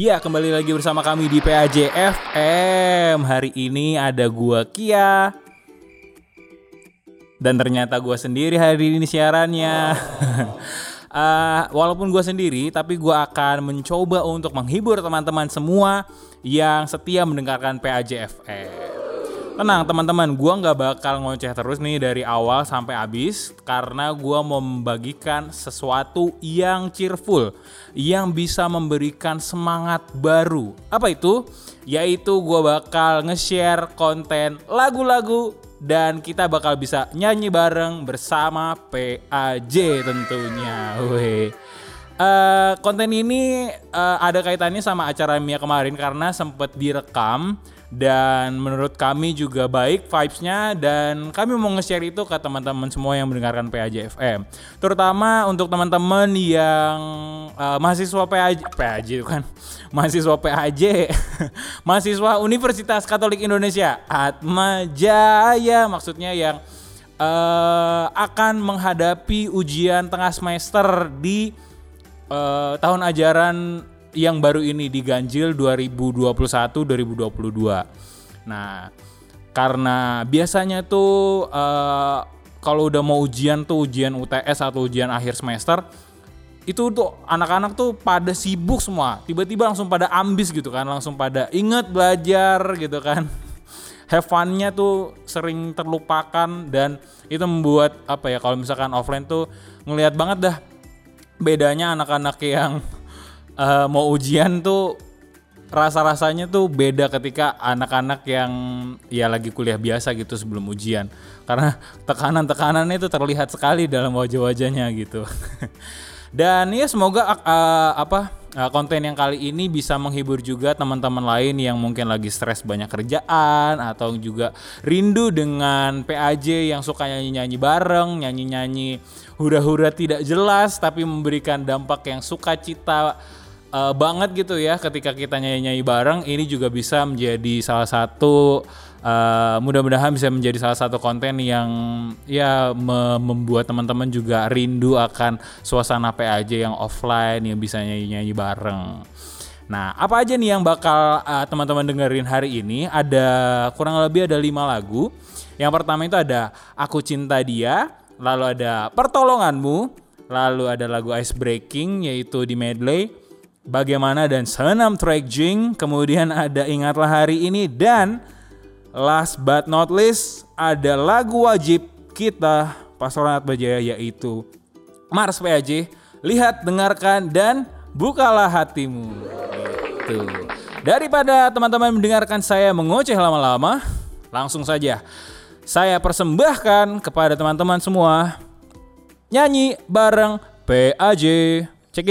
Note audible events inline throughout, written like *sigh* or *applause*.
Ya, kembali lagi bersama kami di PAJ FM. Hari ini ada gua Kia. Dan ternyata gua sendiri hari ini siarannya. Eh, *laughs* walaupun gua sendiri, tapi gua akan mencoba untuk menghibur teman-teman semua yang setia mendengarkan PAJ FM. Tenang teman-teman, gua nggak bakal ngoceh terus nih dari awal sampai habis karena gua mau membagikan sesuatu yang cheerful, yang bisa memberikan semangat baru. Apa itu? Yaitu gua bakal nge-share konten lagu-lagu dan kita bakal bisa nyanyi bareng bersama PAJ tentunya. Weh. Eh, konten ini eh, ada kaitannya sama acara Mia kemarin karena sempat direkam dan menurut kami juga baik vibes-nya dan kami mau nge-share itu ke teman-teman semua yang mendengarkan PAJ FM. Terutama untuk teman-teman yang eh, mahasiswa PAJ PAJ itu kan. *laughs* Mahasiswa PAJ. *laughs* mahasiswa Universitas Katolik Indonesia Atma Jaya maksudnya yang eh, akan menghadapi ujian tengah semester di eh, tahun ajaran yang baru ini diganjil 2021-2022. Nah, karena biasanya tuh eh, kalau udah mau ujian tuh ujian UTS atau ujian akhir semester itu tuh anak-anak tuh pada sibuk semua tiba-tiba langsung pada ambis gitu kan langsung pada inget belajar gitu kan *laughs* have fun-nya tuh sering terlupakan dan itu membuat apa ya kalau misalkan offline tuh ngelihat banget dah bedanya anak-anak yang eh, mau ujian tuh rasa-rasanya tuh beda ketika anak-anak yang ya lagi kuliah biasa gitu sebelum ujian. Karena tekanan-tekanannya itu terlihat sekali dalam wajah-wajahnya gitu. *laughs* Dan ya semoga eh, apa eh, konten yang kali ini bisa menghibur juga teman-teman lain yang mungkin lagi stres banyak kerjaan atau juga rindu dengan PAJ yang suka nyanyi-nyanyi bareng, nyanyi-nyanyi hura-hura tidak jelas tapi memberikan dampak yang sukacita eh, banget gitu ya ketika kita nyanyi-nyanyi bareng ini juga bisa menjadi salah satu eh, mudah-mudahan bisa menjadi salah satu konten yang ya me- membuat teman-teman juga rindu akan suasana PAJ yang offline yang bisa nyanyi-nyanyi bareng. Nah, apa aja nih yang bakal uh, teman-teman dengerin hari ini? Ada kurang lebih ada lima lagu. Yang pertama itu ada Aku Cinta Dia, lalu ada Pertolonganmu, lalu ada lagu Ice Breaking yaitu di medley, Bagaimana dan Senam Track kemudian ada Ingatlah Hari Ini dan last but not least ada lagu wajib kita Pastoran Atmajaya yaitu Mars PAJ. Lihat, dengarkan dan bukalah hatimu. Gitu. Daripada teman-teman mendengarkan saya mengoceh lama-lama, langsung saja saya persembahkan kepada teman-teman semua nyanyi bareng PAJ. Check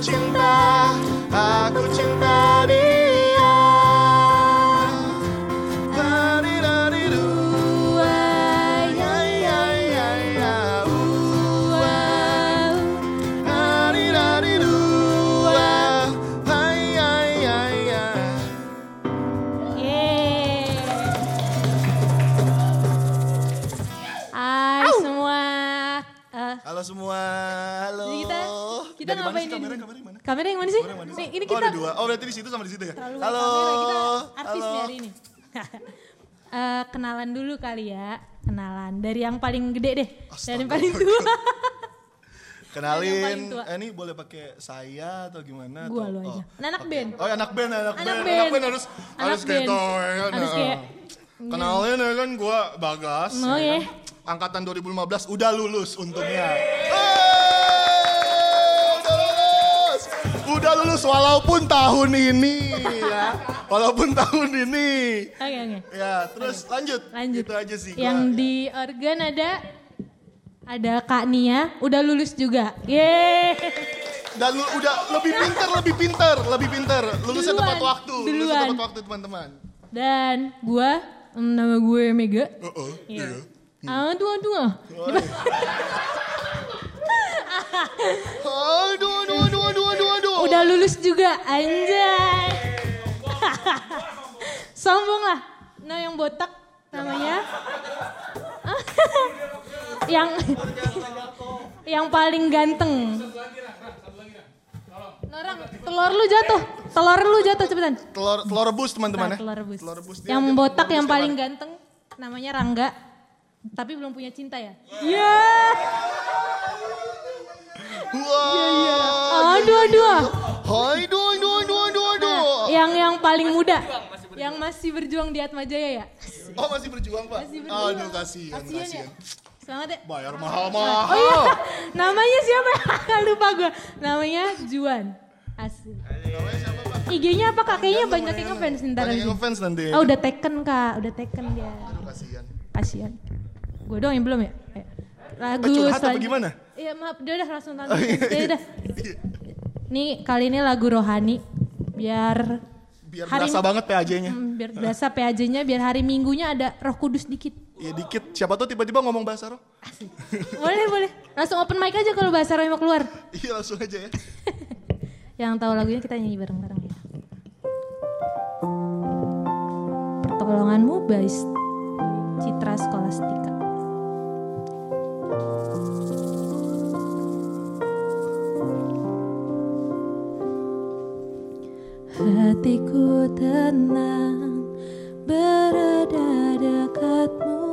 cinta Aku cinta Kamera yang mana? Sih? Yang mana sih? Nih, ini Oh kita ada dua. Oh berarti di situ sama di situ ya? terlalu Halo. kamera, kita artis Halo. hari ini. *laughs* Eh, kenalan dulu kali ya, kenalan dari yang paling gede deh, dari yang paling tua. *laughs* Kenalin, eh, ini boleh pakai saya atau gimana? Gua atau- lo aja. Oh. Anak band. Oh ya, anak band, anak, Anak band. band. Anak band harus Anak harus kayak band. ya kan. Harus Nah. kayak- Kenalin ya kan gua Bagas. Oh, ya ya. kan. Angkatan 2015 udah lulus untungnya. Eh, Udah lulus walaupun tahun ini ya. *laughs* Walaupun tahun ini. Oke oke. Ya, terus lanjut. Lanjut. Itu aja sih. Yang gua. di organ ada ada Kak Nia, udah lulus juga. Yeay. Dan lu udah lebih pinter, lebih pinter, lebih pinter. Lulusnya Duluan, tepat waktu. Lulusnya duluan. tepat waktu teman-teman. Dan gua mm, nama gue Mega. Oh, oh, Iya. iya. Aduh aduh. ah. *laughs* Aduh, aduh, aduh, aduh, aduh, aduh. Udah lulus juga, anjay. *laughs* Sombong lah. Nah yang botak namanya. *laughs* yang *laughs* yang paling ganteng. Norang, telur lu jatuh. Telur lu jatuh cepetan. Telur, telur rebus teman-teman Nah, ya. telur rebus. Telur rebus dia- yang botak yang paling ganteng namanya Rangga. Tapi belum punya cinta ya? Iya. Wah. Aduh aduh. Hai, aduh, aduh, aduh, aduh, aduh. Yang yang paling muda. Yang masih berjuang di Atma Jaya ya? Oh, masih berjuang, Pak? Masih berjuang. Aduh, kasihan, Kasian ya. kasihan. Semangat ya. Bayar mahal-mahal. Oh iya, namanya siapa? *laughs* Lupa gue. Namanya Juan. Asli. Namanya siapa, Pak? IG-nya apa kak? Kayaknya banyak yang ngefans ntar Banyak yang ngefans nanti. Oh udah taken kak, udah taken dia. Aduh, kasihan. Kasian. Gue doang yang belum ya? Eh, Lagu Eh, curhat apa gimana? Iya maaf, udah udah langsung *laughs* tanya. Oh, iya. Ya udah. Nih kali ini lagu rohani biar Biar hari berasa banget PAJ-nya. Hmm, biar berasa PAJ-nya biar hari Minggunya ada Roh Kudus dikit. Ya dikit, siapa tuh tiba-tiba ngomong bahasa roh. Boleh boleh. Langsung open mic aja kalau bahasa roh mau keluar. *laughs* Iya langsung aja ya. *laughs* Yang tahu lagunya kita nyanyi bareng-bareng ya. Pertolonganmu by Citra Skolastika. Hatiku tenang berada dekatmu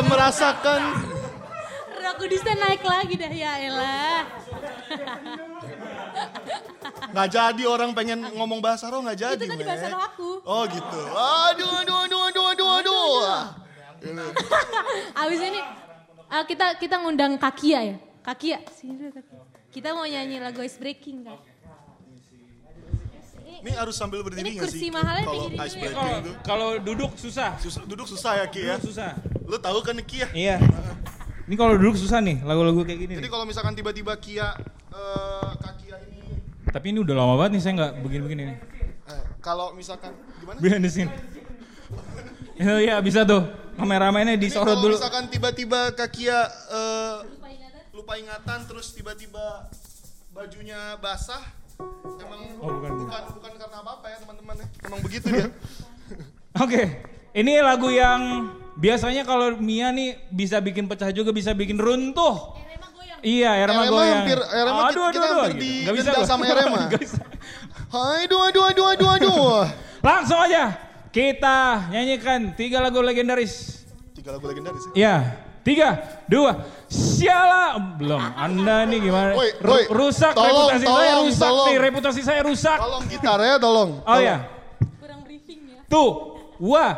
Tidak merasakan Aku bisa naik lagi dah ya elah nggak jadi orang pengen ngomong bahasa roh nggak jadi. Itu tadi bahasa roh aku Oh gitu. Aduh aduh aduh aduh aduh aduh. *laughs* Abis ini ah, kita kita ngundang Kakia ya. Kakia, sini dulu Kakia. Kita mau nyanyi lagu Ice Breaking kan. Ini harus sambil berdiri Ini nggak kursi sih? mahalnya Kalau ice ya. breaking Kalau itu. kalau duduk susah. Sus- duduk susah ya Ki ya. Duduk susah. Lu tahu kan nih Ki ya? Iya. Ini kalau duduk susah nih, lagu-lagu kayak gini. Jadi kalau misalkan tiba-tiba Kia eh kaki ini Tapi ini udah lama banget nih saya nggak begini-begini eh, kalau misalkan gimana? Behind the scene. Oh iya bisa tuh. Kameramennya disorot kalau dulu. misalkan tiba-tiba Kakia eh, lupa ingatan terus tiba-tiba bajunya basah emang Oh, bukan. bukan bukan karena apa-apa ya teman-teman ya. Emang begitu dia. *laughs* Oke. Ini lagu yang biasanya kalau Mia nih bisa bikin pecah juga bisa bikin runtuh. Iya, Erema Erema goyang. hampir- Erema aduh, kita aduh, aduh. hampir gitu. Nggak bisa sama *laughs* Erema. Bisa. Hai aduh aduh aduh aduh aduh. *laughs* Langsung aja kita nyanyikan tiga lagu legendaris. Tiga lagu legendaris ya. Iya, tiga, dua, siala. Belum, anda nih gimana? Woi, Ru- woi, rusak tolong, reputasi saya tolong, rusak tolong. nih, reputasi saya rusak. Tolong gitarnya tolong. Oh ya, Kurang briefing ya. tuh, wah,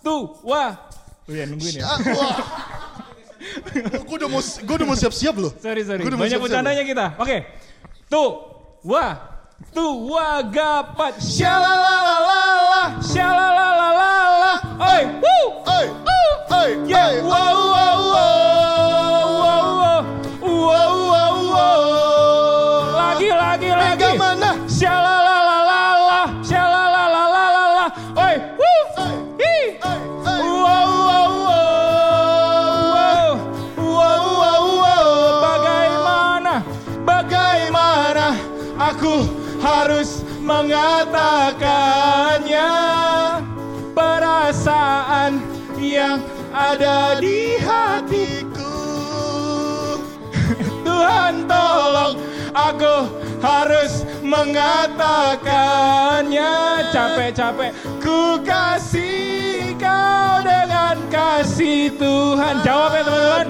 tuh, wah. Oh iya nungguin ya. Wah. gue udah mau gue udah mau siap-siap loh. Sorry, sorry. Gua udah Banyak bercandanya kita. Oke. Tuh, wah, tuh, wah, gapat. Shalalalala, shalalalala. Oi, woo. Oi, oi, Ya, oi, wow, wow, wow, wow, wow, wow, wow. Lagi, lagi, lagi. Mega mana? Shalalalala, harus mengatakannya. Perasaan yang ada di hatiku. *laughs* Tuhan tolong aku harus mengatakannya. Capek-capek ku kasih kau dengan kasih Tuhan. Jawab ya teman-teman.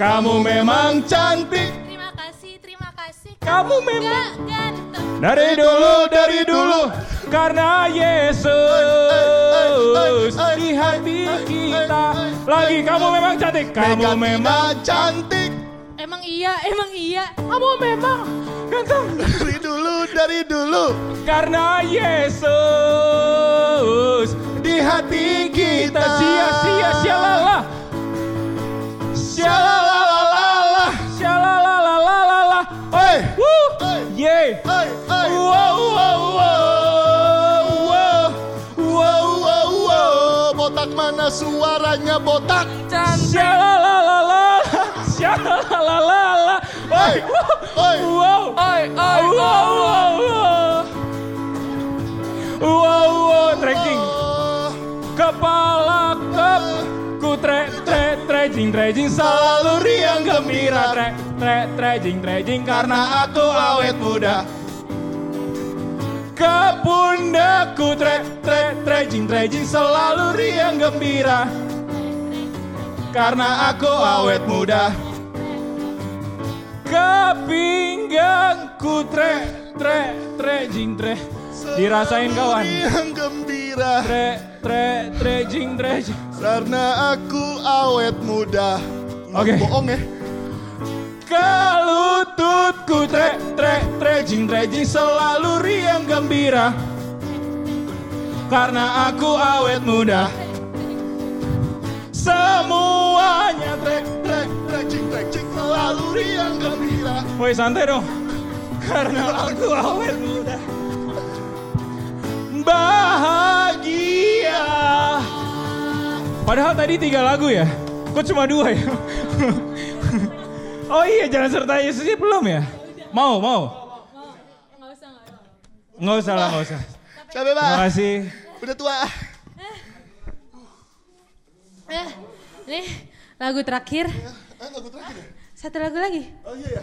Kamu memang cantik. Terima kasih, terima kasih. Kamu memang- Gak ganteng. Dari dulu dari dulu karena Yesus di hati kita lagi kamu memang cantik kamu memang cantik Emang iya, emang iya. Kamu memang. ganteng dari dulu dari dulu. karena Yesus Oi. wow Oi, oi, wow wow wow wow wow trekking. Kepala kep. Ku tre tre trejing trejing selalu riang gembira. Tre tre trejing trejing karena aku awet muda. Ke pundakku tre tre trejing trejing selalu riang gembira. Karena aku awet muda ke pinggangku tre tre trejing tre dirasain kawan Yang gembira tre tre trejing trejing karena aku awet muda. Oke. Bohong ya. ke lututku tre tre trejing trejing selalu riang gembira karena aku awet muda semuanya tre Woi santai dong. Karena aku awet muda. Bahagia. Padahal tadi tiga lagu ya. Kok cuma dua ya? *laughs* Oh iya jangan serta Yesusnya belum ya? Mau mau? Nggak usah, nggak usah. nggak usah lah nggak usah Capek terima banget. kasih. Udah tua. Eh, nih lagu terakhir. Eh, lagu terakhir ya? Satu lagu lagi. Oh iya ya.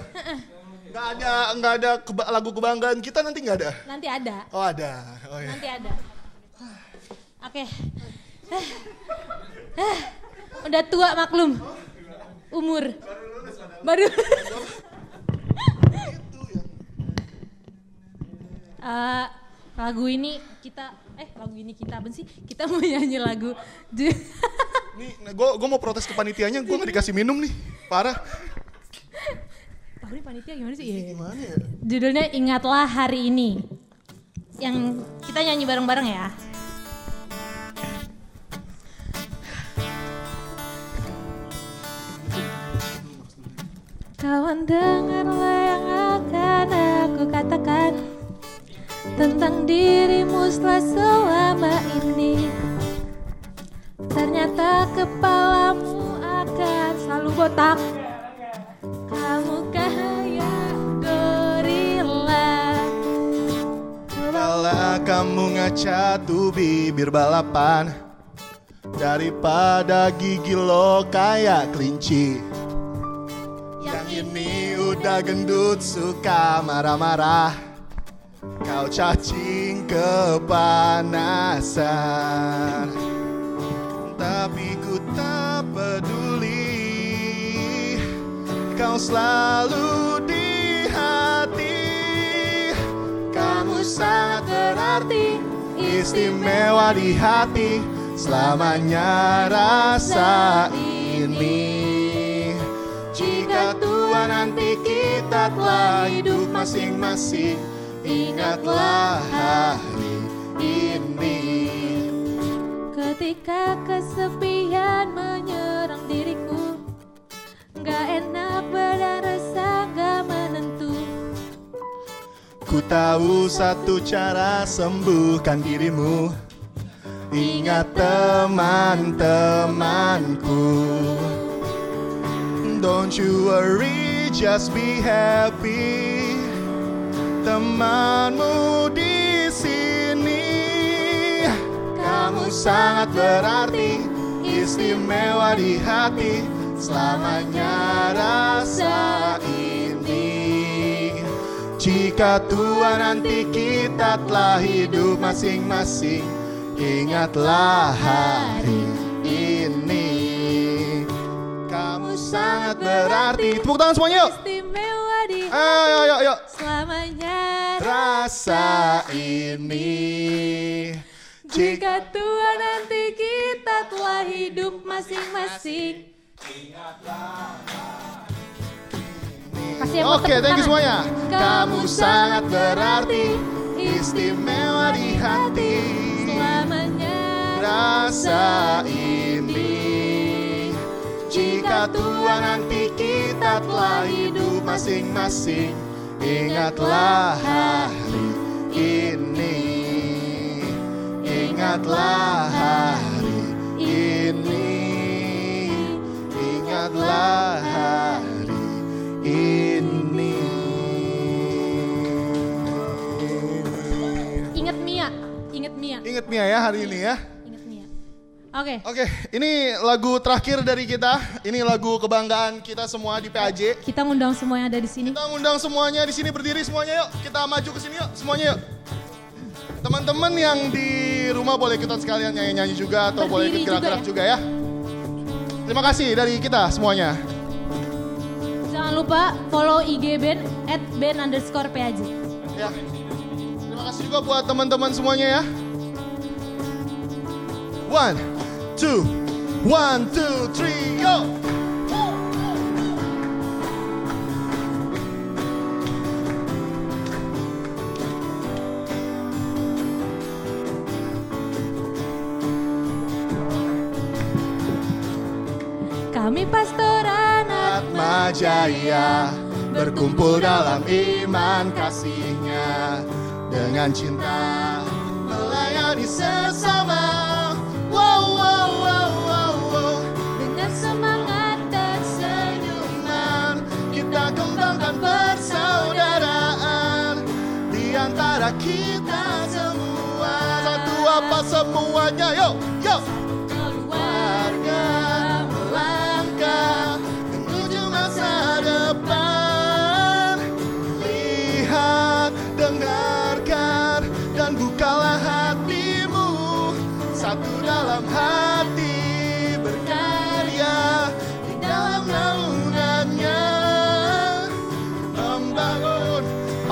Nggak ada, nggak ada keba- lagu kebanggaan kita nanti nggak ada. Nanti ada. Oh ada. Oh iya. Nanti ada. Oke. Eh. Udah tua maklum. Umur. Baru. Eh, lagu ini kita eh lagu ini kita apa sih? Kita mau nyanyi lagu. *laughs* Nih, gue gue mau protes ke panitianya, gue nggak dikasih minum nih, parah. Tahu nih panitia gimana sih? Iya. Gimana ya? Judulnya Ingatlah Hari Ini. Yang kita nyanyi bareng-bareng ya. Kawan dengarlah yang akan aku katakan Tentang dirimu setelah selama ini Ternyata kepalamu akan selalu botak. Kamu kayak gorila. Kala kamu ngaca tuh bibir balapan. Daripada gigi lo kayak kelinci. Yang ini udah gendut suka marah-marah. Kau cacing kepanasan Tapi ku tak peduli. Kau selalu di hati. Kamu sangat berarti Istimewa di hati. Selamanya rasa ini. Jika tua nanti kita telah hidup masing-masing Ingatlah hari ini Ketika kesepian menyerang diriku Gak enak badan rasa gak menentu. Ku tahu satu cara sembuhkan dirimu. Ingat teman-temanku. Don't you worry, just be happy. Temanmu sangat berarti, istimewa di hati, selamanya rasa ini. Jika tua nanti kita telah hidup masing-masing, ingatlah hari ini. Kamu sangat berarti. Tepuk tangan semuanya yuk. Istimewa di Ayo, ayo, ayo, ayo. selamanya. Rasa ini. Jika tua nanti kita telah hidup masing-masing. Kasih Oke, tepuk thank you semuanya. Kamu sangat berarti, istimewa di hati. Selamanya Rasa ini. Jika tua nanti kita telah hidup masing-masing, ingatlah hari ini. Ingatlah hari ini. Ingatlah hari ini. Ingat Mia, ingat Mia, Ingat Mia ya hari ini ya. ingat Mia. Oke, Oke, ini lagu terakhir dari kita. Ini lagu kebanggaan kita semua di PAJ. kita ngundang semua yang ada di sini. Kita ngundang semuanya di sini berdiri semuanya yuk. Kita maju ke sini yuk, semuanya yuk. Teman-teman yang di rumah boleh ikutan sekalian nyanyi-nyanyi juga atau boleh Berdiri ikut gerak-gerak juga ya. juga, ya. Terima kasih dari kita semuanya. Jangan lupa follow IG band at band underscore PAJ. Ya. Terima kasih juga buat teman-teman semuanya ya. One, two, one, two, three, go. Kami pastoran Atma Jaya berkumpul dalam iman kasihnya dengan cinta melayani sesama. Wow, wow, wow, wow, wow. dengan semangat dan senyuman. Kita kembangkan persaudaraan di antara kita semua. Satu apa semuanya, yo,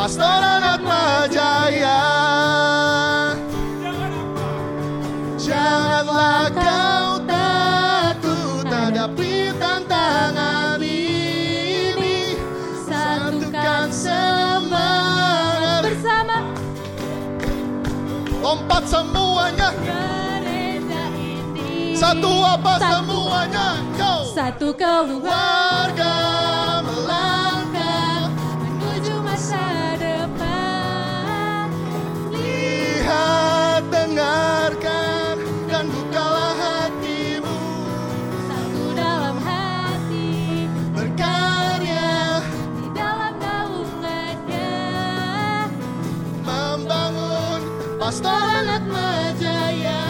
pastoran Atma Jaya. Janganlah kau takut hadapi tantangan ini. Satukan semangat. bersama Lompat semuanya. Satu apa Satu. semuanya? Satu keluar membangun pastoran Atma Jaya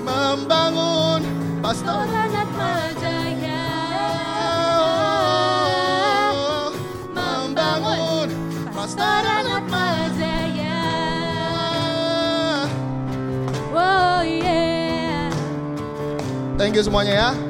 Membangun pastoran Pastoran Atma Jaya. Membangun pastoran Pastoran Atma Jaya. Atma Oh yeah. Thank you semuanya ya